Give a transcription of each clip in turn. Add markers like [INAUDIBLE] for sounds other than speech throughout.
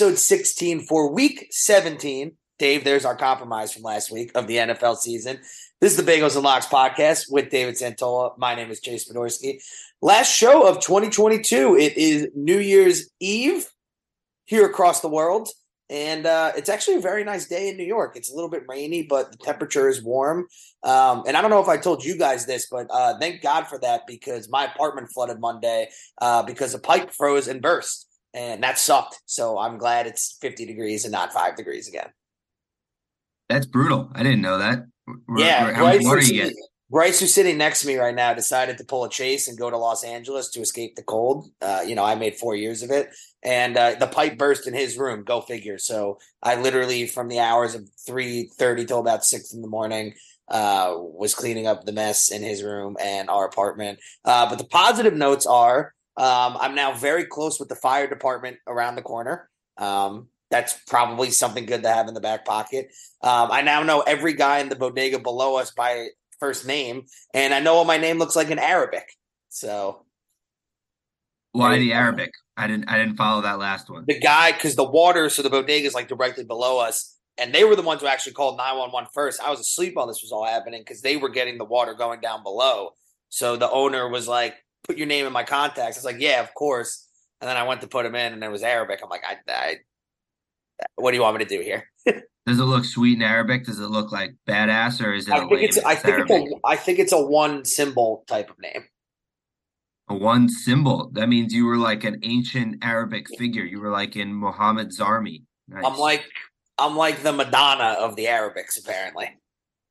Episode 16 for week 17. Dave, there's our compromise from last week of the NFL season. This is the Bagels and Locks podcast with David Santola. My name is Chase Fedorsky. Last show of 2022. It is New Year's Eve here across the world. And uh, it's actually a very nice day in New York. It's a little bit rainy, but the temperature is warm. Um, and I don't know if I told you guys this, but uh, thank God for that because my apartment flooded Monday uh, because a pipe froze and burst and that sucked. So I'm glad it's 50 degrees and not five degrees again. That's brutal. I didn't know that. Where, yeah, where, how Bryce, you get? Bryce, who's sitting next to me right now, decided to pull a chase and go to Los Angeles to escape the cold. Uh, you know, I made four years of it, and uh, the pipe burst in his room. Go figure. So I literally, from the hours of three thirty till about six in the morning, uh, was cleaning up the mess in his room and our apartment. Uh, but the positive notes are um, I'm now very close with the fire department around the corner. Um, that's probably something good to have in the back pocket. Um, I now know every guy in the bodega below us by first name, and I know what my name looks like in Arabic. So, why the Arabic? I didn't. I didn't follow that last one. The guy, because the water, so the bodega is like directly below us, and they were the ones who actually called 911 first. I was asleep while this was all happening because they were getting the water going down below. So the owner was like, put your name in my contacts. I was like, yeah, of course. And then I went to put him in, and it was Arabic. I'm like, I, I what do you want me to do here? [LAUGHS] Does it look sweet in Arabic? Does it look like badass, or is it? I think it's. I think Arabic? it's a. I think it's a one symbol type of name. A one symbol. That means you were like an ancient Arabic figure. You were like in Muhammad's army. Nice. I'm like. I'm like the Madonna of the Arabics, apparently.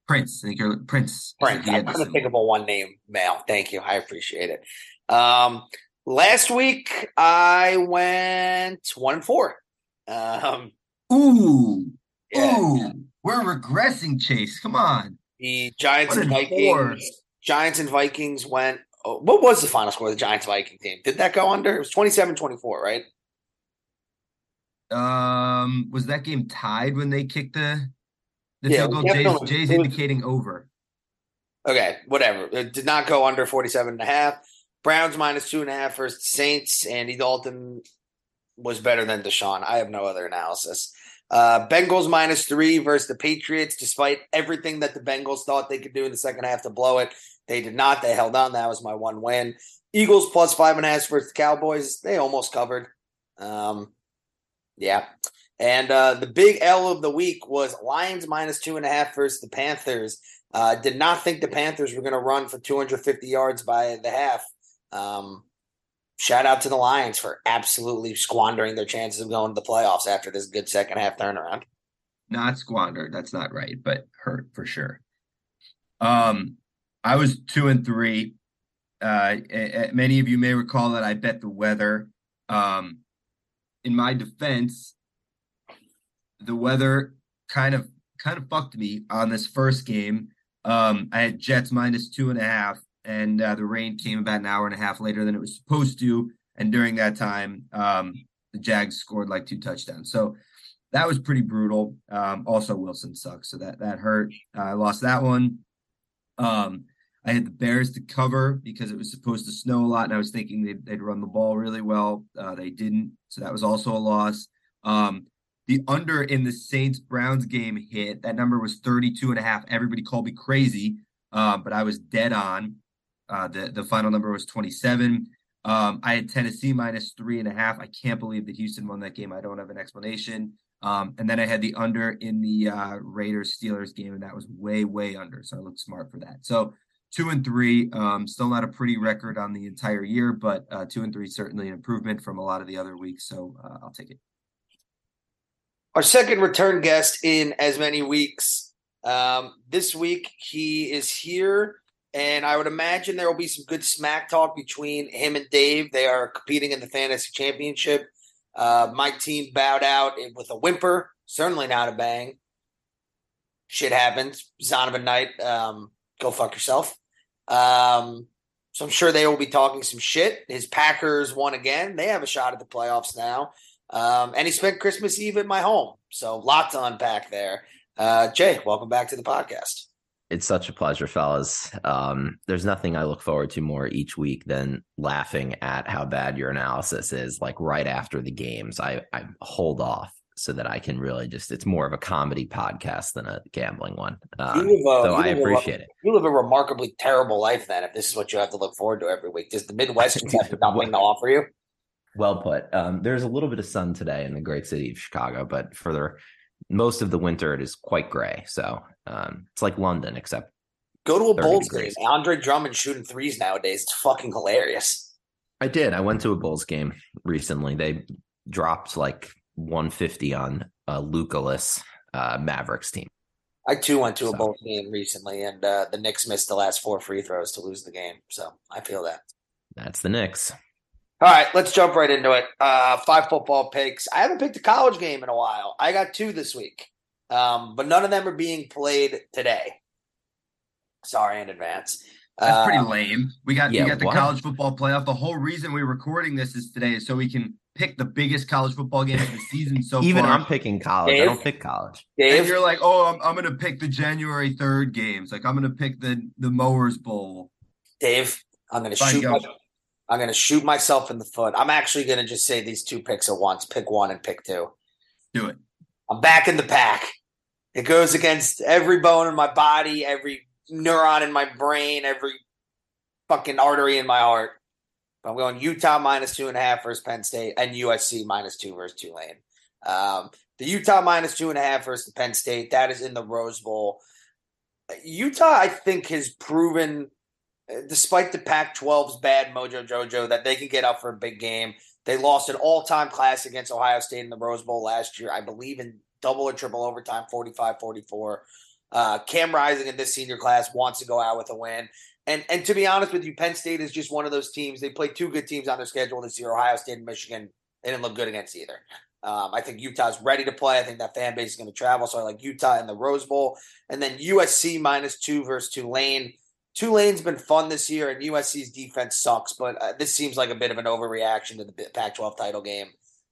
Prince. I think you're Prince. Prince. I'm going to think of a one name male. Thank you. I appreciate it. Um, last week I went one and four. Um, ooh, yeah. ooh, we're regressing, Chase. Come on. The Giants and Vikings. Four. Giants and Vikings went. Oh, what was the final score of the Giants Viking team? Did that go under? It was 27-24, right? Um, was that game tied when they kicked the the yeah, Jay's, Jay's indicating over. Okay, whatever. It did not go under 47 and a half. Browns minus two and a half versus Saints. Andy Dalton was better than Deshaun. I have no other analysis. Uh, Bengals minus three versus the Patriots, despite everything that the Bengals thought they could do in the second half to blow it. They did not. They held on. That was my one win. Eagles plus five and a half versus the Cowboys. They almost covered. Um, yeah. And uh, the big L of the week was Lions minus two and a half versus the Panthers. Uh, did not think the Panthers were going to run for 250 yards by the half. Um, shout out to the Lions for absolutely squandering their chances of going to the playoffs after this good second half turnaround. Not squandered. That's not right, but hurt for sure. Um, I was two and three. Uh, many of you may recall that I bet the weather. Um, in my defense, the weather kind of kind of fucked me on this first game. Um, I had Jets minus two and a half, and uh, the rain came about an hour and a half later than it was supposed to. And during that time, um, the Jags scored like two touchdowns. So that was pretty brutal. Um, also, Wilson sucks, so that that hurt. Uh, I lost that one. Um, I had the Bears to cover because it was supposed to snow a lot, and I was thinking they'd, they'd run the ball really well. Uh, they didn't, so that was also a loss. Um, the under in the Saints Browns game hit. That number was 32 and a half. Everybody called me crazy, uh, but I was dead on. Uh, the, the final number was 27. Um, I had Tennessee minus three and a half. I can't believe that Houston won that game. I don't have an explanation. Um, and then I had the under in the uh, Raiders Steelers game, and that was way, way under. So I looked smart for that. So two and three, um, still not a pretty record on the entire year, but uh, two and three certainly an improvement from a lot of the other weeks. So uh, I'll take it our second return guest in as many weeks. Um, this week he is here, and I would imagine there will be some good smack talk between him and Dave. They are competing in the fantasy championship. Uh, my team bowed out with a whimper, certainly not a bang. Shit happens. Zonovan Knight, um, go fuck yourself. Um, so I'm sure they will be talking some shit. His Packers won again. They have a shot at the playoffs now. Um, and he spent Christmas Eve at my home. So lots to unpack there. Uh, Jay, welcome back to the podcast. It's such a pleasure, fellas. Um, there's nothing I look forward to more each week than laughing at how bad your analysis is. Like right after the games, I, I hold off so that I can really just. It's more of a comedy podcast than a gambling one. Um, uh, so I appreciate a, it. You live a remarkably terrible life then. If this is what you have to look forward to every week, does the Midwest have [LAUGHS] nothing to offer you? Well put. Um, there's a little bit of sun today in the great city of Chicago, but for the most of the winter it is quite gray. So um, it's like London, except go to a Bulls game. Andre Drummond shooting threes nowadays. It's fucking hilarious. I did. I went to a Bulls game recently. They dropped like 150 on a Lukaless uh, Mavericks team. I too went to so. a Bulls game recently, and uh, the Knicks missed the last four free throws to lose the game. So I feel that. That's the Knicks. All right, let's jump right into it. Uh, five football picks. I haven't picked a college game in a while. I got two this week, um, but none of them are being played today. Sorry in advance. That's pretty uh, lame. We got yeah, we got the what? college football playoff. The whole reason we're recording this is today is so we can pick the biggest college football game of the season so Even far. I'm picking college. Dave? I don't pick college. Dave? And you're like, oh, I'm, I'm going to pick the January 3rd games. Like I'm going to pick the the Mowers Bowl. Dave, I'm going to shoot. My, I'm going to shoot myself in the foot. I'm actually going to just say these two picks at once. Pick one and pick two. Do it. I'm back in the pack. It goes against every bone in my body, every neuron in my brain, every fucking artery in my heart. But I'm going Utah minus two and a half versus Penn State and USC minus two versus Tulane. Um, the Utah minus two and a half versus the Penn State, that is in the Rose Bowl. Utah, I think, has proven despite the Pac 12's bad mojo jojo, that they can get up for a big game. They lost an all time class against Ohio State in the Rose Bowl last year, I believe in double or triple overtime, 45 44. Uh, Cam Rising in this senior class wants to go out with a win. And and to be honest with you, Penn State is just one of those teams. They played two good teams on their schedule this year Ohio State and Michigan. They didn't look good against either. Um, I think Utah's ready to play. I think that fan base is going to travel. So I like Utah in the Rose Bowl. And then USC minus two versus Tulane. Tulane's been fun this year, and USC's defense sucks, but uh, this seems like a bit of an overreaction to the Pac 12 title game.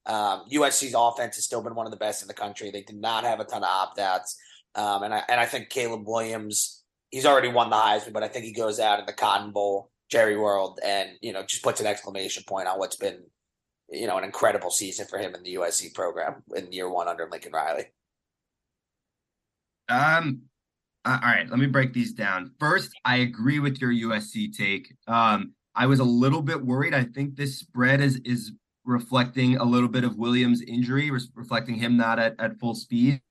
Um, USC's offense has still been one of the best in the country. They did not have a ton of opt outs. Um, and, I, and I think Caleb Williams, he's already won the Heisman, but I think he goes out in the Cotton Bowl, Jerry World, and, you know, just puts an exclamation point on what's been, you know, an incredible season for him in the USC program in year one under Lincoln Riley. Um, uh, all right, let me break these down. First, I agree with your USC take. Um, I was a little bit worried. I think this spread is is reflecting a little bit of Williams' injury, reflecting him not at, at full speed.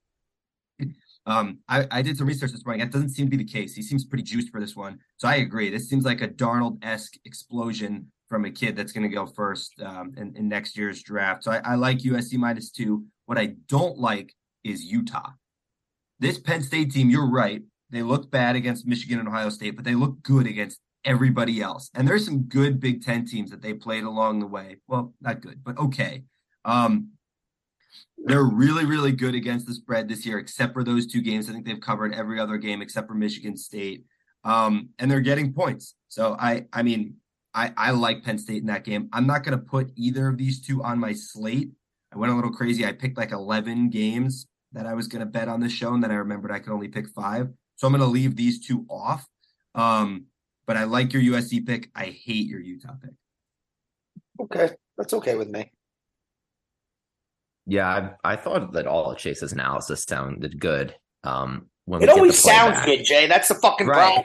Um, I, I did some research this morning. That doesn't seem to be the case. He seems pretty juiced for this one. So I agree. This seems like a Darnold esque explosion from a kid that's going to go first um, in, in next year's draft. So I, I like USC minus two. What I don't like is Utah this Penn State team, you're right. They look bad against Michigan and Ohio State, but they look good against everybody else. And there's some good Big Ten teams that they played along the way. Well, not good, but okay. Um, they're really, really good against the spread this year, except for those two games. I think they've covered every other game except for Michigan State. Um, and they're getting points. So I, I mean, I, I like Penn State in that game. I'm not going to put either of these two on my slate. I went a little crazy. I picked like 11 games that I was going to bet on this show, and then I remembered I could only pick five. So I'm going to leave these two off. Um, but I like your USC pick. I hate your Utah pick. Okay, that's okay with me. Yeah, I, I thought that all of Chase's analysis sounded good. Um, when it always sounds back. good, Jay. That's the fucking right. problem.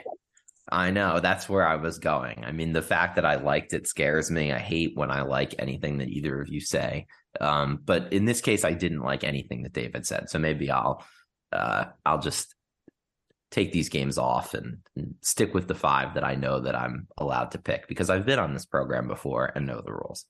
I know that's where I was going. I mean, the fact that I liked it scares me. I hate when I like anything that either of you say. Um, but in this case, I didn't like anything that David said, so maybe I'll uh, I'll just take these games off and, and, stick with the five that I know that I'm allowed to pick because I've been on this program before and know the rules.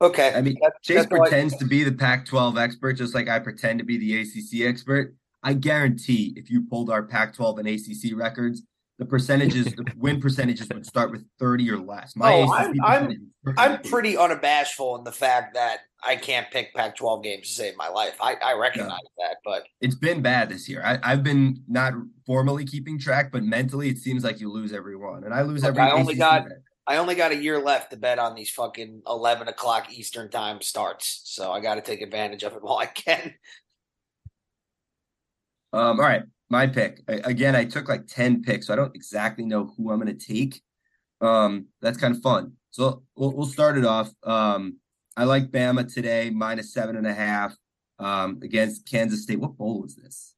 Okay. I mean, Chase pretends to be the Pac 12 expert, just like I pretend to be the ACC expert. I guarantee if you pulled our Pac 12 and ACC records, the percentages, the [LAUGHS] win percentages would start with 30 or less. My oh, I'm, I'm, I'm pretty unabashful in the fact that I can't pick Pac-12 games to save my life. I, I recognize no. that, but it's been bad this year. I, have been not formally keeping track, but mentally, it seems like you lose every one, and I lose Look, every. I only ACC got bet. I only got a year left to bet on these fucking eleven o'clock Eastern time starts, so I got to take advantage of it while I can. Um. All right, my pick again. I took like ten picks, so I don't exactly know who I'm going to take. Um, that's kind of fun. So we'll, we'll start it off. Um, I like Bama today, minus seven and a half um, against Kansas State. What bowl is this?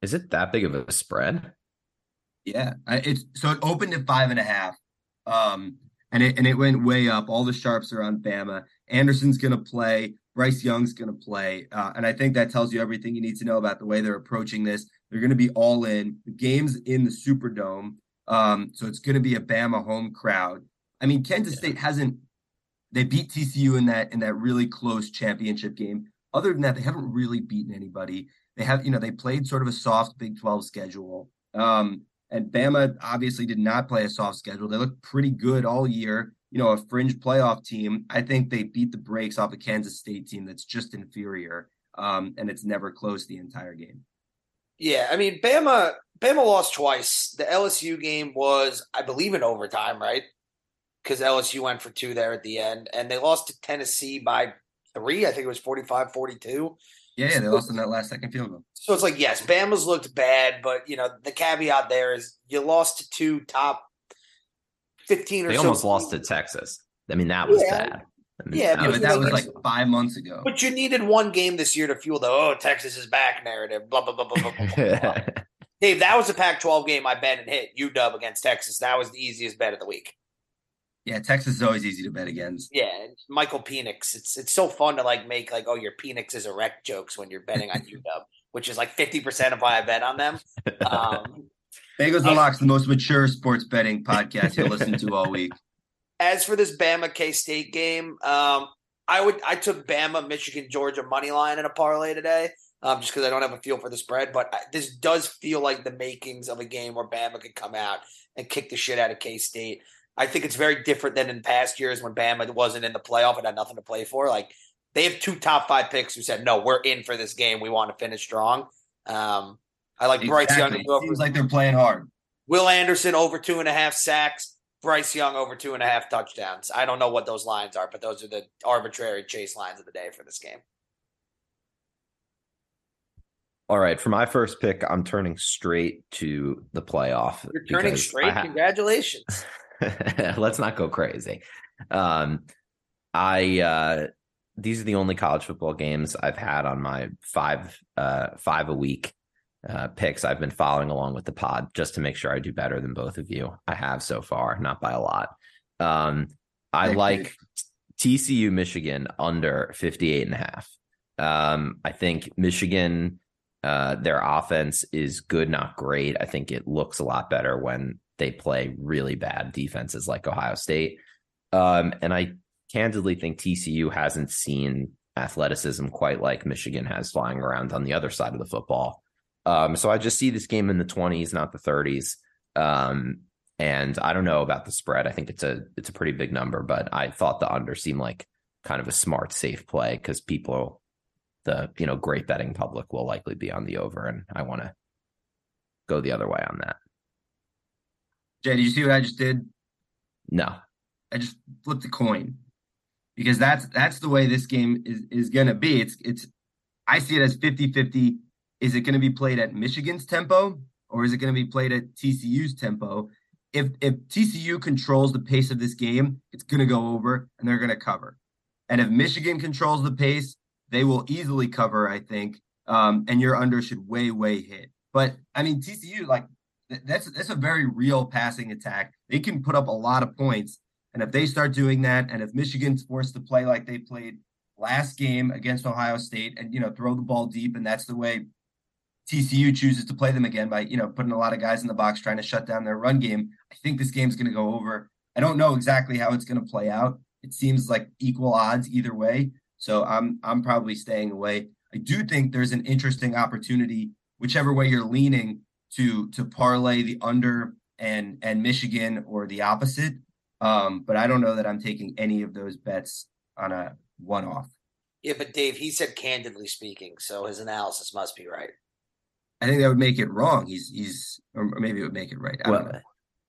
Is it that big of a spread? Yeah, it's so it opened at five and a half, um, and it and it went way up. All the sharps are on Bama. Anderson's going to play. Bryce Young's going to play, uh, and I think that tells you everything you need to know about the way they're approaching this. They're going to be all in. The game's in the Superdome, um, so it's going to be a Bama home crowd. I mean, Kansas yeah. State hasn't they beat TCU in that in that really close championship game. Other than that, they haven't really beaten anybody. They have, you know, they played sort of a soft Big 12 schedule. Um, and Bama obviously did not play a soft schedule. They looked pretty good all year. You know, a fringe playoff team. I think they beat the brakes off a Kansas State team that's just inferior. Um, and it's never close the entire game. Yeah, I mean, Bama Bama lost twice. The LSU game was, I believe, in overtime, right? because LSU went for two there at the end, and they lost to Tennessee by three. I think it was 45 42. Yeah, yeah, they lost in that last second field goal. So it's like, yes, Bama's looked bad, but you know the caveat there is you lost to two top fifteen or they so almost lost to Texas. I mean, that was yeah. bad. I mean, yeah, that, but that was like five months ago. But you needed one game this year to fuel the oh Texas is back narrative. Blah blah blah blah blah blah. blah. [LAUGHS] Dave, that was a Pac-12 game I bet and hit UW against Texas. That was the easiest bet of the week. Yeah, Texas is always easy to bet against. Yeah, Michael Penix. It's it's so fun to like make like oh your Penix is a wreck jokes when you're betting on [LAUGHS] UW, which is like fifty percent of why I bet on them. [LAUGHS] Um, Bagels and Locks, the most mature sports betting podcast you'll listen to all week. [LAUGHS] As for this Bama K State game, um, I would I took Bama Michigan Georgia money line in a parlay today. Um, just because I don't have a feel for the spread, but this does feel like the makings of a game where Bama could come out and kick the shit out of K State. I think it's very different than in past years when Bama wasn't in the playoff and had nothing to play for. Like they have two top five picks who said, "No, we're in for this game. We want to finish strong." Um, I like exactly. Bryce Young. It seems like they're playing hard. Will Anderson over two and a half sacks. Bryce Young over two and a half touchdowns. I don't know what those lines are, but those are the arbitrary chase lines of the day for this game. All right, for my first pick, I'm turning straight to the playoff. You're turning straight. Ha- Congratulations. [LAUGHS] let's not go crazy. Um, I uh, these are the only college football games I've had on my five uh, five a week uh, picks. I've been following along with the pod just to make sure I do better than both of you. I have so far, not by a lot. Um, I Thank like you. TCU Michigan under 58 and a half. Um, I think Michigan, uh, their offense is good, not great. I think it looks a lot better when they play really bad defenses like Ohio State. Um, and I candidly think TCU hasn't seen athleticism quite like Michigan has flying around on the other side of the football. Um, so I just see this game in the 20s, not the 30s. Um, and I don't know about the spread. I think it's a it's a pretty big number, but I thought the under seemed like kind of a smart, safe play because people, the you know great betting public, will likely be on the over, and I want to go the other way on that. Jay, did you see what I just did? No. I just flipped a coin because that's that's the way this game is is going to be. It's it's I see it as 50-50. Is it going to be played at Michigan's tempo or is it going to be played at TCU's tempo? If if TCU controls the pace of this game, it's going to go over and they're going to cover. And if Michigan controls the pace, they will easily cover, I think. Um, and your under should way way hit. But I mean TCU like that's that's a very real passing attack. They can put up a lot of points, and if they start doing that, and if Michigan's forced to play like they played last game against Ohio State, and you know throw the ball deep, and that's the way TCU chooses to play them again by you know putting a lot of guys in the box trying to shut down their run game. I think this game's going to go over. I don't know exactly how it's going to play out. It seems like equal odds either way, so I'm I'm probably staying away. I do think there's an interesting opportunity, whichever way you're leaning, to to parlay the under and and Michigan or the opposite. Um, but I don't know that I'm taking any of those bets on a one off. Yeah, but Dave, he said candidly speaking, so his analysis must be right. I think that would make it wrong. He's he's or maybe it would make it right. I don't know.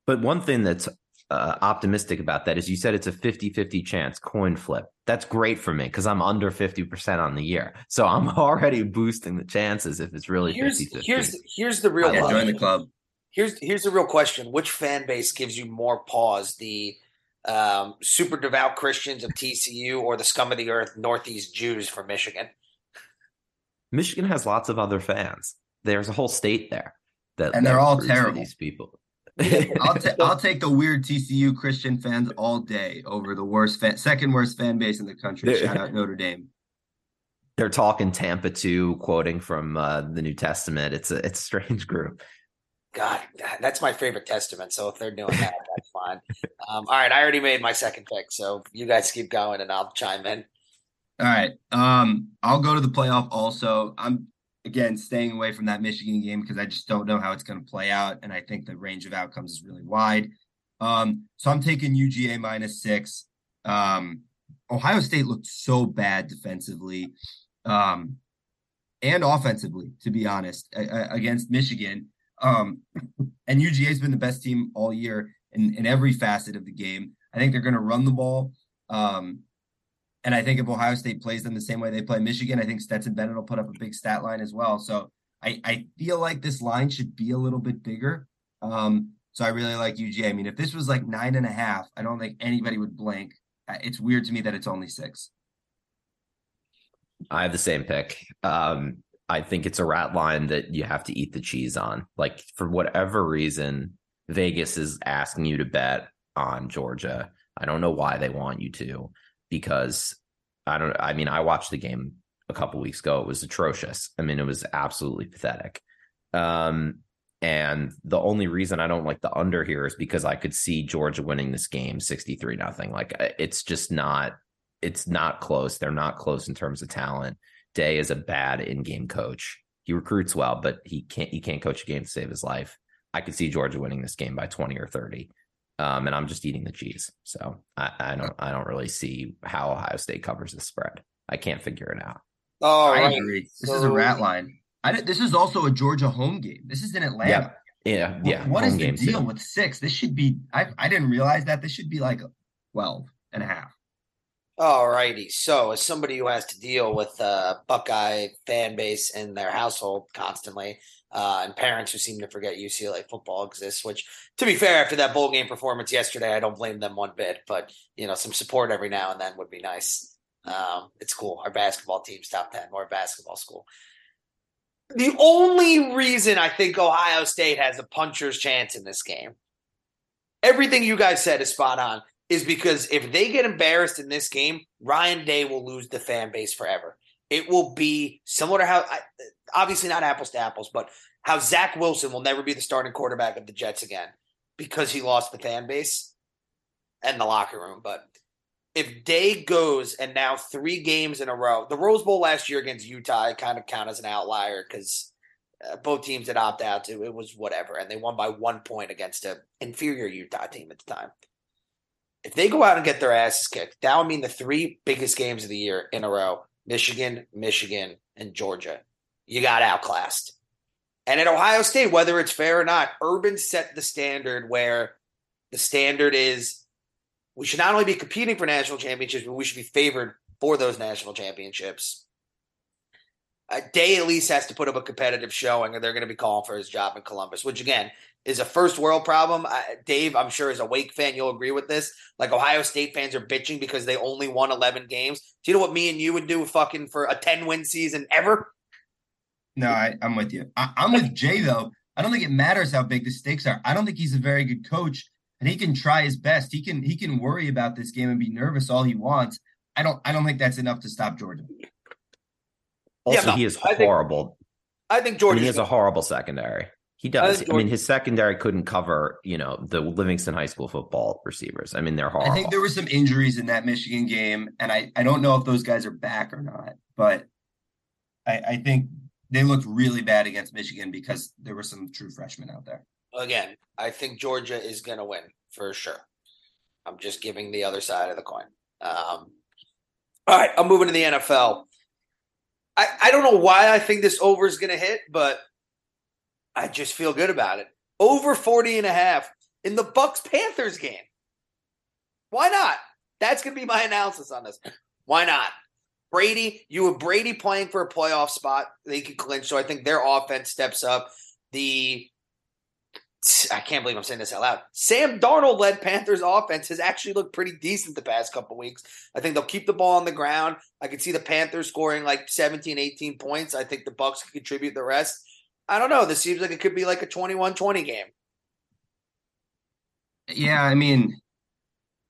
But one thing that's uh, optimistic about that is you said it's a 50-50 chance coin flip. That's great for me because I'm under 50% on the year. So I'm [LAUGHS] already boosting the chances if it's really Here's 50-50. here's here's the real Yeah, question. join the club. Here's here's the real question: Which fan base gives you more pause? The um, super devout Christians of TCU or the scum of the earth Northeast Jews from Michigan? Michigan has lots of other fans. There's a whole state there that And they're all terrible. These people. I'll, [LAUGHS] ta- I'll take the weird TCU Christian fans all day over the worst fan, second worst fan base in the country. They're- Shout [LAUGHS] out Notre Dame. They're talking Tampa too, quoting from uh, the New Testament. It's a it's a strange group. God, that's my favorite testament. So if they're doing that, that's fine. Um, all right, I already made my second pick, so you guys keep going, and I'll chime in. All right. Um, I'll go to the playoff also. I'm again staying away from that Michigan game because I just don't know how it's going to play out, and I think the range of outcomes is really wide. Um, so I'm taking UGA minus six. Um, Ohio State looked so bad defensively, um, and offensively, to be honest, a- a- against Michigan. Um, and UGA's been the best team all year in, in every facet of the game. I think they're going to run the ball. Um, and I think if Ohio State plays them the same way they play Michigan, I think Stetson Bennett will put up a big stat line as well. So I, I feel like this line should be a little bit bigger. Um, so I really like UGA. I mean, if this was like nine and a half, I don't think anybody would blink. It's weird to me that it's only six. I have the same pick. Um, I think it's a rat line that you have to eat the cheese on. Like for whatever reason, Vegas is asking you to bet on Georgia. I don't know why they want you to, because I don't. I mean, I watched the game a couple weeks ago. It was atrocious. I mean, it was absolutely pathetic. Um, and the only reason I don't like the under here is because I could see Georgia winning this game sixty three nothing. Like it's just not. It's not close. They're not close in terms of talent. Day is a bad in-game coach. He recruits well, but he can't he can't coach a game to save his life. I could see Georgia winning this game by 20 or 30. Um, and I'm just eating the cheese. So I, I don't I don't really see how Ohio State covers the spread. I can't figure it out. Oh, I right. agree. This is a rat line. I didn't- this is also a Georgia home game. This is in Atlanta. Yeah, What- yeah. what is the deal too. with six? This should be. I I didn't realize that. This should be like 12 and a half. All righty. So, as somebody who has to deal with a Buckeye fan base in their household constantly, uh, and parents who seem to forget UCLA football exists, which, to be fair, after that bowl game performance yesterday, I don't blame them one bit. But you know, some support every now and then would be nice. Um, it's cool. Our basketball team's top ten. A basketball school. The only reason I think Ohio State has a puncher's chance in this game, everything you guys said is spot on is because if they get embarrassed in this game, Ryan Day will lose the fan base forever. It will be similar to how, I- obviously not apples to apples, but how Zach Wilson will never be the starting quarterback of the Jets again because he lost the fan base and the locker room. But if Day goes and now three games in a row, the Rose Bowl last year against Utah, I kind of count as an outlier because uh, both teams that opt out to it was whatever, and they won by one point against a inferior Utah team at the time if they go out and get their asses kicked, that would mean the three biggest games of the year in a row Michigan, Michigan, and Georgia. You got outclassed. And at Ohio State, whether it's fair or not, Urban set the standard where the standard is we should not only be competing for national championships, but we should be favored for those national championships. A day at least has to put up a competitive showing, or they're going to be calling for his job in Columbus, which again is a first world problem. I, Dave, I'm sure as a Wake fan, you'll agree with this. Like Ohio State fans are bitching because they only won 11 games. Do you know what me and you would do fucking for a 10 win season ever? No, I, I'm with you. I, I'm with Jay though. I don't think it matters how big the stakes are. I don't think he's a very good coach, and he can try his best. He can he can worry about this game and be nervous all he wants. I don't I don't think that's enough to stop Georgia. Also, Yeah, no, he is I think- horrible. I think I mean, he has a horrible secondary. He does. think I mean, his secondary couldn't cover, you know, the Livingston High School football receivers. I mean, they're horrible. I think there were some injuries in that Michigan game, and I, I don't know if those guys are back or not, but I, I think they looked really bad against Michigan because there were some true freshmen out there. again. I think Georgia is going to win for sure. I'm just giving the other side of the coin. Um, all right, I'm moving to the NFL. I, I don't know why I think this over is going to hit, but I just feel good about it. Over 40 and a half in the Bucs Panthers game. Why not? That's going to be my analysis on this. Why not? Brady, you have Brady playing for a playoff spot. They could clinch. So I think their offense steps up. The I can't believe I'm saying this out loud. Sam Darnold led Panthers offense has actually looked pretty decent the past couple weeks. I think they'll keep the ball on the ground. I could see the Panthers scoring like 17, 18 points. I think the Bucs can contribute the rest. I don't know. This seems like it could be like a 21-20 game. Yeah, I mean,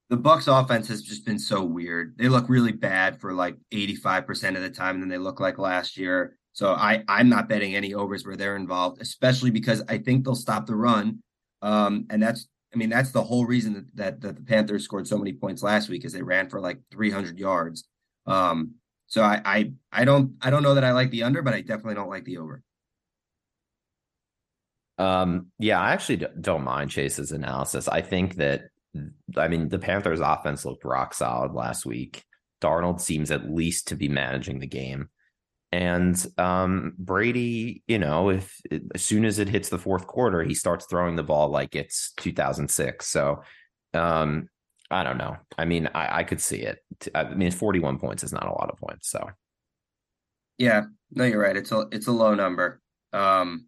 the Bucs offense has just been so weird. They look really bad for like 85% of the time than they look like last year. So I I'm not betting any overs where they're involved, especially because I think they'll stop the run. Um, and that's I mean that's the whole reason that, that, that the Panthers scored so many points last week is they ran for like 300 yards. Um, so I, I I don't I don't know that I like the under, but I definitely don't like the over. Um, yeah, I actually don't mind Chase's analysis. I think that I mean the Panthers offense looked rock solid last week. Darnold seems at least to be managing the game. And um, Brady, you know, if as soon as it hits the fourth quarter, he starts throwing the ball like it's 2006. So um, I don't know. I mean, I, I could see it. I mean, 41 points is not a lot of points. So yeah, no, you're right. It's a it's a low number. Um,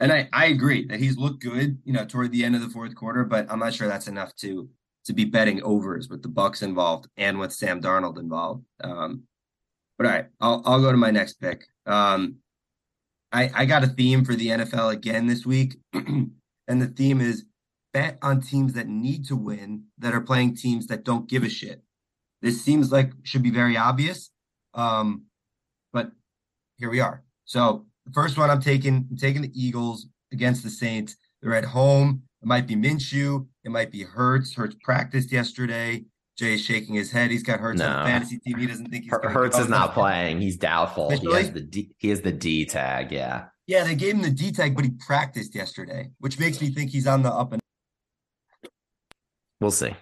and I I agree that he's looked good, you know, toward the end of the fourth quarter, but I'm not sure that's enough to to be betting overs with the Bucs involved and with Sam Darnold involved. Um, but all right, I'll I'll go to my next pick. Um, I I got a theme for the NFL again this week, [CLEARS THROAT] and the theme is bet on teams that need to win that are playing teams that don't give a shit. This seems like should be very obvious, um, but here we are. So the first one I'm taking, I'm taking the Eagles against the Saints. They're at home. It might be Minshew. It might be Hurts. Hurts practiced yesterday. Jay is shaking his head. He's got Hurts no. on fantasy team. He doesn't think he's Hurts is not playing. He's doubtful. He has the D, he has the D tag. Yeah. Yeah, they gave him the D tag, but he practiced yesterday, which makes me think he's on the up and. We'll see.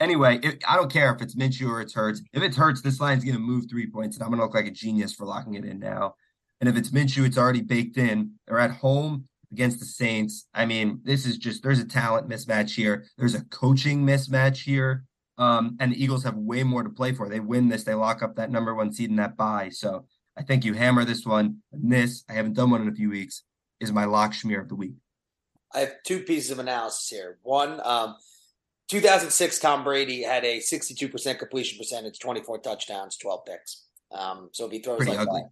Anyway, if, I don't care if it's Minshew or it's Hurts. If it's Hurts, this line's going to move three points, and I'm going to look like a genius for locking it in now. And if it's Minshew, it's already baked in. They're at home against the Saints. I mean, this is just there's a talent mismatch here. There's a coaching mismatch here. Um, and the Eagles have way more to play for. They win this, they lock up that number one seed in that bye. So I think you hammer this one. And this, I haven't done one in a few weeks, is my lock schmear of the week. I have two pieces of analysis here. One, um, 2006, Tom Brady had a 62% completion percentage, 24 touchdowns, 12 picks. Um, so if he throws Pretty like ugly. that.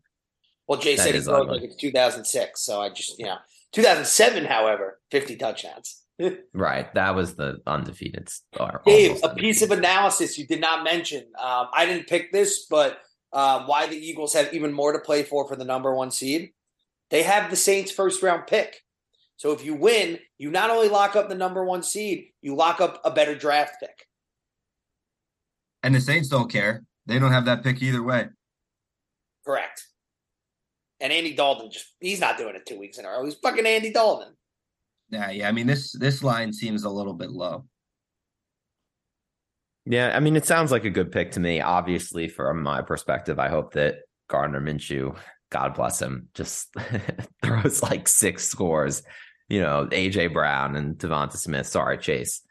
Well, Jay that said he throws ugly. like it's 2006. So I just, you know, 2007, however, 50 touchdowns [LAUGHS] right. That was the undefeated. Star. Dave, a piece of analysis you did not mention. Um, I didn't pick this, but uh, why the Eagles have even more to play for for the number one seed. They have the Saints' first round pick. So if you win, you not only lock up the number one seed, you lock up a better draft pick. And the Saints don't care. They don't have that pick either way. Correct. And Andy Dalton just he's not doing it two weeks in a row. He's fucking Andy Dalton. Yeah, yeah. I mean this this line seems a little bit low. Yeah, I mean it sounds like a good pick to me. Obviously, from my perspective, I hope that Gardner Minshew, God bless him, just [LAUGHS] throws like six scores. You know, AJ Brown and Devonta Smith. Sorry, Chase.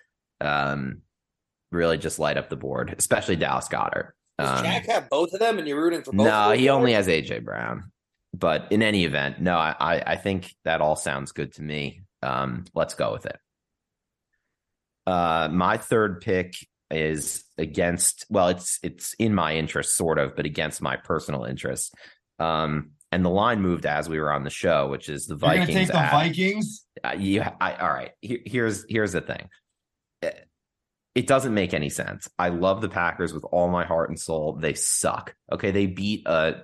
Um, really just light up the board, especially Dallas Goedert. Does um, Jack have both of them, and you're rooting for both? No, he only has AJ Brown. But in any event, no, I I think that all sounds good to me. Um, let's go with it. Uh, my third pick is against. Well, it's it's in my interest, sort of, but against my personal interest. Um, and the line moved as we were on the show, which is the Vikings. You're take the at, Vikings. Uh, you, I, all right. Here, here's here's the thing. It, it doesn't make any sense. I love the Packers with all my heart and soul. They suck. Okay, they beat a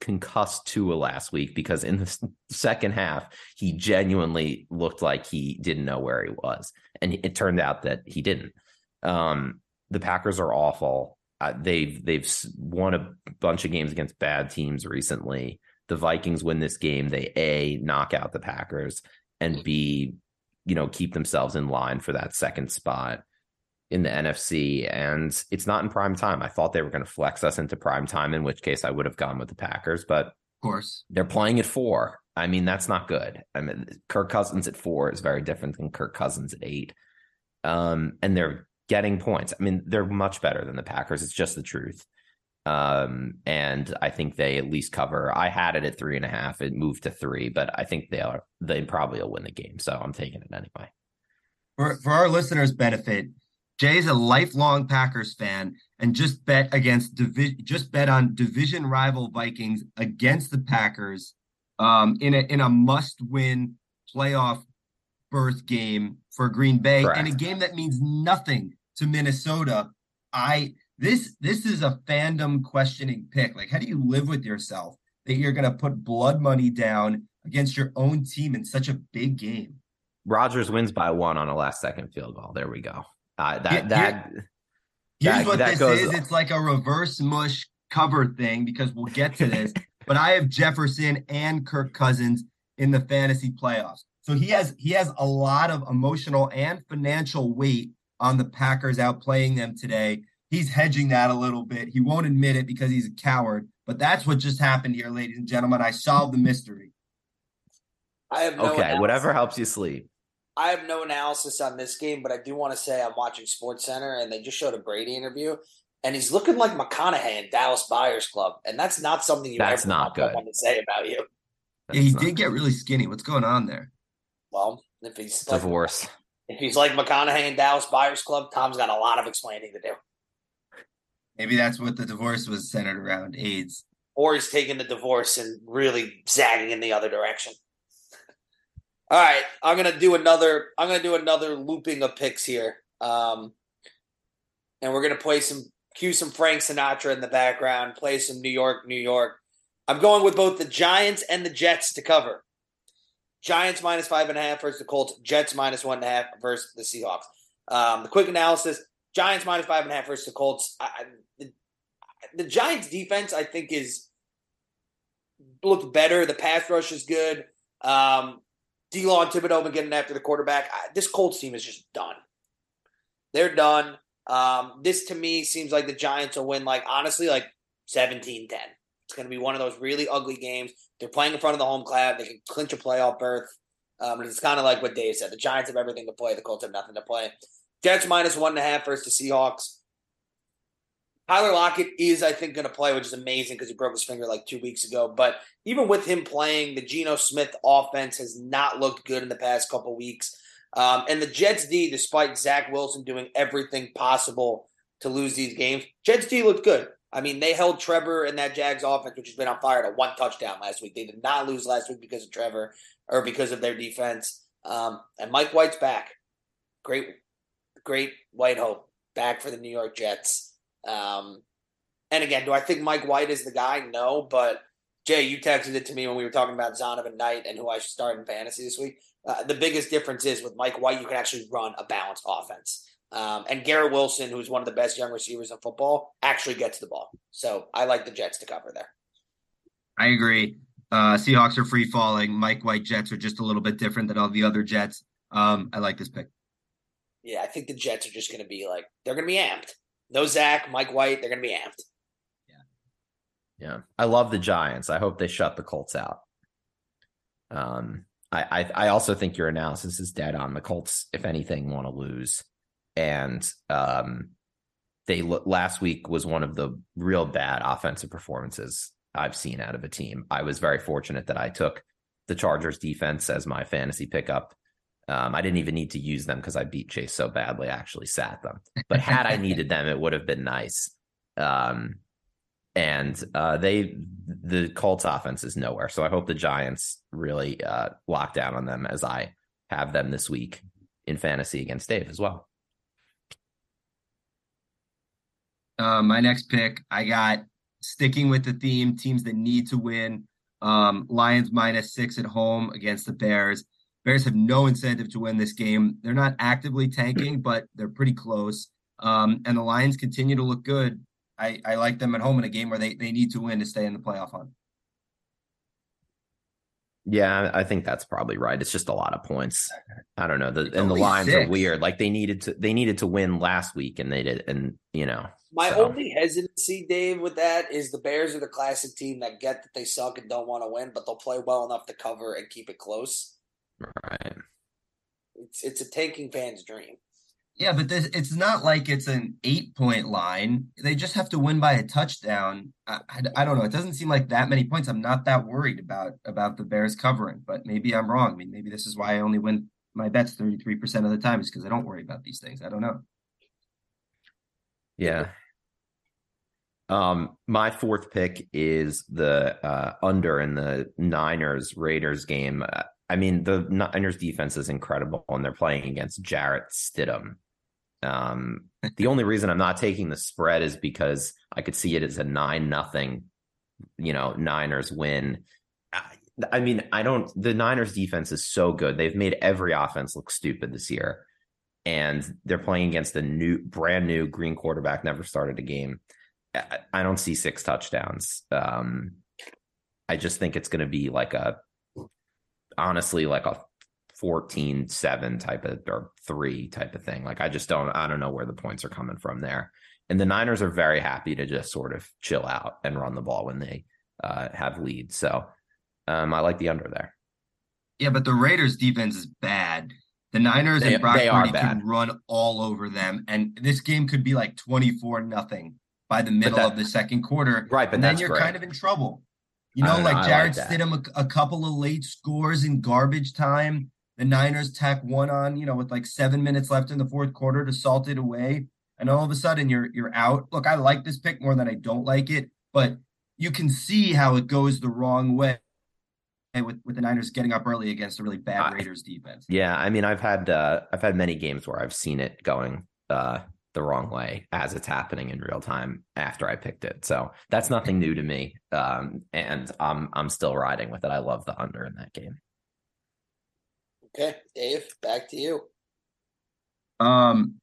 concussed Tua last week because in the second half he genuinely looked like he didn't know where he was, and it turned out that he didn't. Um, the Packers are awful. Uh, they've they've won a bunch of games against bad teams recently. The Vikings win this game. They a knock out the Packers and b you know, keep themselves in line for that second spot in the NFC. And it's not in prime time. I thought they were going to flex us into prime time, in which case I would have gone with the Packers, but of course they're playing at four. I mean, that's not good. I mean, Kirk Cousins at four is very different than Kirk Cousins at eight. Um, and they're getting points. I mean, they're much better than the Packers. It's just the truth. Um, and I think they at least cover. I had it at three and a half. It moved to three, but I think they are they probably will win the game. So I'm taking it anyway. For for our listeners' benefit, Jay's a lifelong Packers fan and just bet against division just bet on division rival Vikings against the Packers um, in a in a must win playoff birth game for Green Bay Correct. and a game that means nothing to Minnesota. I this this is a fandom questioning pick. Like, how do you live with yourself that you're going to put blood money down against your own team in such a big game? Rodgers wins by one on a last second field goal. There we go. Uh, that Here- that Here's That- what that this goes- is. It's like a reverse mush cover thing because we'll get to this. [LAUGHS] but I have Jefferson and Kirk Cousins in the fantasy playoffs. So he has he has a lot of emotional and financial weight on the Packers outplaying them today. He's hedging that a little bit. He won't admit it because he's a coward, but that's what just happened here, ladies and gentlemen. I solved the mystery. I have no okay. analysis. Whatever helps you sleep. I have no analysis on this game, but I do want to say I'm watching Sports Center and they just showed a Brady interview, and he's looking like McConaughey in Dallas Buyers Club, and that's not something you That's ever not good. someone to say about you. Yeah, he did not- get really skinny. What's going on there? Well, if he's like, divorce. if he's like McConaughey in Dallas Buyers Club, Tom's got a lot of explaining to do, Maybe that's what the divorce was centered around AIDS. or he's taking the divorce and really zagging in the other direction. All right, I'm gonna do another. I'm gonna do another looping of picks here, um, and we're gonna play some cue some Frank Sinatra in the background, play some New York, New York. I'm going with both the Giants and the Jets to cover. Giants minus five and a half versus the Colts. Jets minus one and a half versus the Seahawks. Um, the quick analysis: Giants minus five and a half versus the Colts. I, I, the, the Giants defense, I think, is looked better. The pass rush is good. Um, And Thibodeaux been getting after the quarterback. I, this Colts team is just done. They're done. Um, this to me seems like the Giants will win, like honestly, like 17-10. It's going to be one of those really ugly games. They're playing in front of the home crowd. They can clinch a playoff berth. Um, it's kind of like what Dave said. The Giants have everything to play. The Colts have nothing to play. Jets minus one and a half versus the Seahawks. Tyler Lockett is, I think, going to play, which is amazing because he broke his finger like two weeks ago. But even with him playing, the Geno Smith offense has not looked good in the past couple weeks. Um, and the Jets D, despite Zach Wilson doing everything possible to lose these games, Jets D looked good. I mean, they held Trevor and that Jags offense, which has been on fire, to one touchdown last week. They did not lose last week because of Trevor or because of their defense. Um, and Mike White's back. Great, great White Hope back for the New York Jets. Um, and again, do I think Mike White is the guy? No, but Jay, you texted it to me when we were talking about Zonovan Knight and who I should start in fantasy this week. Uh, the biggest difference is with Mike White, you can actually run a balanced offense. Um, and Garrett Wilson, who's one of the best young receivers in football, actually gets the ball. So I like the Jets to cover there. I agree. Uh, Seahawks are free falling. Mike White Jets are just a little bit different than all the other Jets. Um, I like this pick. Yeah, I think the Jets are just going to be like, they're going to be amped. No Zach, Mike White, they're going to be amped. Yeah, Yeah. I love the Giants. I hope they shut the Colts out. Um, I, I I also think your analysis is dead on. The Colts, if anything, want to lose, and um, they last week was one of the real bad offensive performances I've seen out of a team. I was very fortunate that I took the Chargers defense as my fantasy pickup. Um, I didn't even need to use them because I beat Chase so badly. I actually sat them, [LAUGHS] but had I needed them, it would have been nice. Um, and uh, they the Colts offense is nowhere. So I hope the Giants really uh, lock down on them as I have them this week in fantasy against Dave as well. Uh, my next pick, I got sticking with the theme teams that need to win. Um, Lions minus six at home against the Bears. Bears have no incentive to win this game. They're not actively tanking, [CLEARS THROAT] but they're pretty close. Um, and the Lions continue to look good. I, I like them at home in a game where they, they need to win to stay in the playoff hunt. Yeah, I think that's probably right. It's just a lot of points. I don't know. The, and the only lines six. are weird. Like they needed to they needed to win last week and they did and you know. My so, only hesitancy, Dave, with that is the Bears are the classic team that get that they suck and don't want to win, but they'll play well enough to cover and keep it close. Right. It's it's a tanking fan's dream. Yeah, but this it's not like it's an eight point line. They just have to win by a touchdown. I, I, I don't know. It doesn't seem like that many points. I'm not that worried about about the Bears covering, but maybe I'm wrong. I mean, maybe this is why I only win my bets 33% of the time is because I don't worry about these things. I don't know. Yeah. Um, my fourth pick is the uh, under in the Niners Raiders game. Uh, I mean, the Niners defense is incredible, and they're playing against Jarrett Stidham. Um, [LAUGHS] the only reason I'm not taking the spread is because I could see it as a nine nothing, you know, Niners win. I, I mean, I don't. The Niners defense is so good; they've made every offense look stupid this year, and they're playing against a new, brand new green quarterback. Never started a game. I, I don't see six touchdowns. Um, I just think it's going to be like a, honestly, like a 14 7 type of or three type of thing. Like I just don't I don't know where the points are coming from there. And the Niners are very happy to just sort of chill out and run the ball when they uh, have leads. So um, I like the under there. Yeah, but the Raiders defense is bad. The Niners They- and Brock Purdy can run all over them, and this game could be like 24 nothing by the middle that- of the second quarter. Right, but and then you're great. kind of in trouble. You know, like I like Jarrett. Stidham, a, a couple of late scores in garbage time. The Niners tack one on, you know, with like seven minutes left in the fourth quarter to salt it away, and all of a sudden you're you're out. Look, I like this pick more than I don't like it, but you can see how it goes the wrong way with with the Niners getting up early against a really bad Raiders defense. Yeah, I mean I've had uh, I've had many games where I've seen it going uh, the wrong way as it's happening in real time after I picked it. So that's nothing new to me. Um, and I'm I'm still riding with it. I love the under in that game. Okay, Dave, back to you. Um,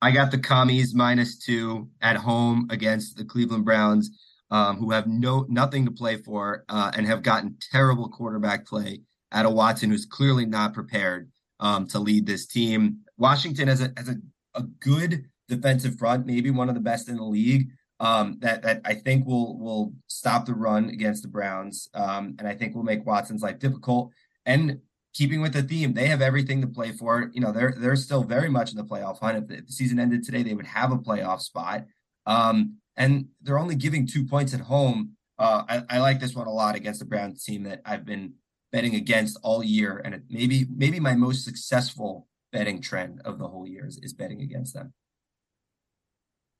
I got the commies minus two at home against the Cleveland Browns, um, who have no nothing to play for uh, and have gotten terrible quarterback play out of Watson, who's clearly not prepared um, to lead this team. Washington has a has a, a good defensive front, maybe one of the best in the league. Um, that that I think will will stop the run against the Browns, um, and I think will make Watson's life difficult. And keeping with the theme, they have everything to play for. You know, they're they're still very much in the playoff hunt. If the, if the season ended today, they would have a playoff spot. Um, and they're only giving two points at home. Uh, I, I like this one a lot against the Browns team that I've been betting against all year, and maybe maybe my most successful betting trend of the whole year is, is betting against them.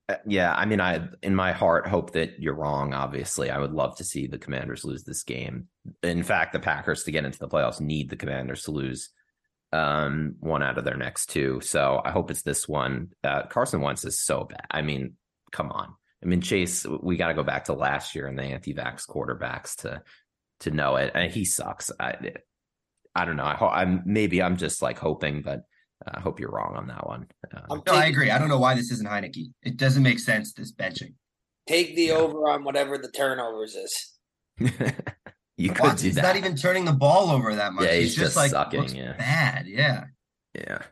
Uh, Yeah, I mean, I in my heart hope that you're wrong. Obviously, I would love to see the Commanders lose this game. In fact, the Packers to get into the playoffs need the Commanders to lose um, one out of their next two. So I hope it's this one. Uh, Carson Wentz is so bad. I mean, come on. I mean, Chase, we got to go back to last year and the anti-vax quarterbacks to to know it. And he sucks. I I don't know. I I'm maybe I'm just like hoping, but I hope you're wrong on that one. I'm No, I agree. I don't know why this isn't Heinicke. It doesn't make sense this benching. Take the Yeah. over on whatever the turnovers is. [LAUGHS] you could do Watson's that. not even turning the ball over that much. Yeah, he's, he's just, just like sucking, looks yeah. bad. Yeah. Yeah.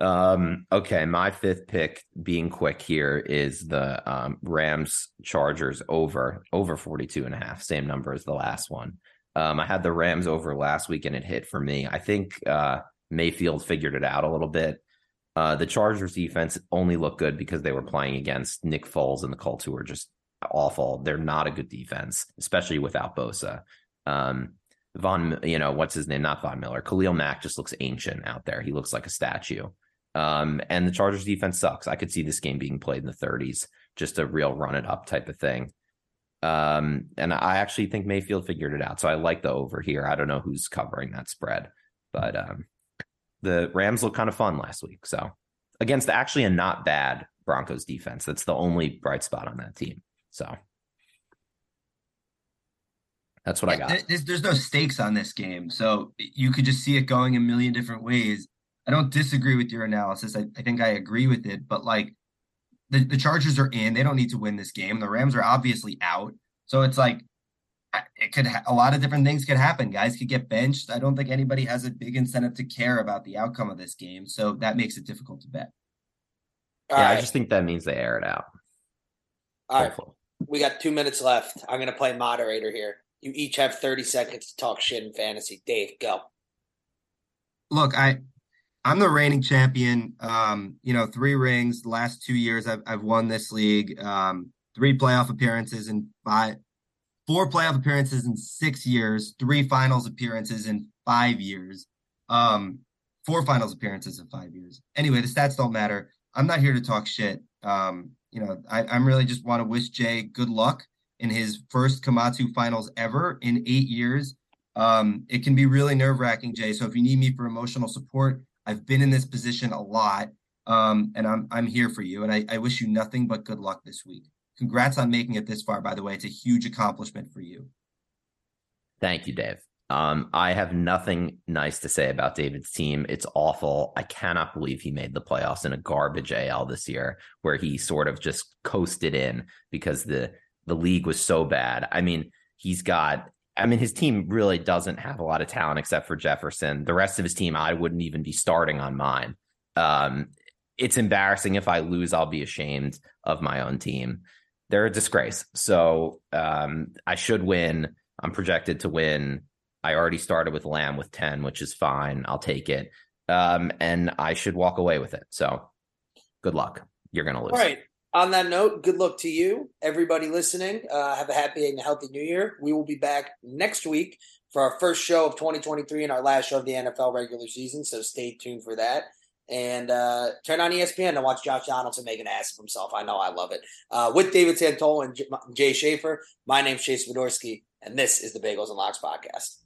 Um, okay, my fifth pick being quick here is the um, Rams Chargers over over 42 and a half, same number as the last one. Um, I had the Rams over last week and it hit for me. I think uh, Mayfield figured it out a little bit. Uh, the Chargers defense only looked good because they were playing against Nick Foles and the Colts, who are just awful. They're not a good defense, especially without Bosa. Um, Von, you know, what's his name? Not Von Miller. Khalil Mack just looks ancient out there. He looks like a statue. Um, and the Chargers defense sucks. I could see this game being played in the 30s, just a real run it up type of thing. Um, and I actually think Mayfield figured it out. So I like the over here. I don't know who's covering that spread, but um, the Rams look kind of fun last week. So against actually a not bad Broncos defense, that's the only bright spot on that team. So that's what I got. There's, there's no stakes on this game, so you could just see it going a million different ways. I don't disagree with your analysis. I, I think I agree with it, but like the, the Chargers are in, they don't need to win this game. The Rams are obviously out. So it's like it could ha- a lot of different things could happen. Guys could get benched. I don't think anybody has a big incentive to care about the outcome of this game, so that makes it difficult to bet. All yeah, right. I just think that means they air it out. All right. Hopefully. We got two minutes left. I'm going to play moderator here. You each have 30 seconds to talk shit in fantasy. Dave, go. Look, I I'm the reigning champion. Um, you know, three rings. The last two years I've I've won this league. Um, three playoff appearances in five four playoff appearances in six years, three finals appearances in five years. Um, four finals appearances in five years. Anyway, the stats don't matter. I'm not here to talk shit. Um, you know, I, I'm really just want to wish Jay good luck in his first Komatsu finals ever in eight years. Um, it can be really nerve wracking, Jay. So if you need me for emotional support, I've been in this position a lot. Um, and I'm I'm here for you. And I, I wish you nothing but good luck this week. Congrats on making it this far, by the way. It's a huge accomplishment for you. Thank you, Dave. Um, I have nothing nice to say about David's team. It's awful. I cannot believe he made the playoffs in a garbage AL this year, where he sort of just coasted in because the the league was so bad. I mean, he's got. I mean, his team really doesn't have a lot of talent except for Jefferson. The rest of his team, I wouldn't even be starting on mine. Um, it's embarrassing. If I lose, I'll be ashamed of my own team. They're a disgrace. So um, I should win. I'm projected to win. I already started with Lamb with 10, which is fine. I'll take it. Um, and I should walk away with it. So good luck. You're going to lose. All right. On that note, good luck to you, everybody listening. Uh, have a happy and healthy new year. We will be back next week for our first show of 2023 and our last show of the NFL regular season. So stay tuned for that. And uh, turn on ESPN to watch Josh Donaldson make an ass of himself. I know I love it. Uh, with David Santola and J- Jay Schaefer, my name's Chase Wydorsky, and this is the Bagels and Locks podcast.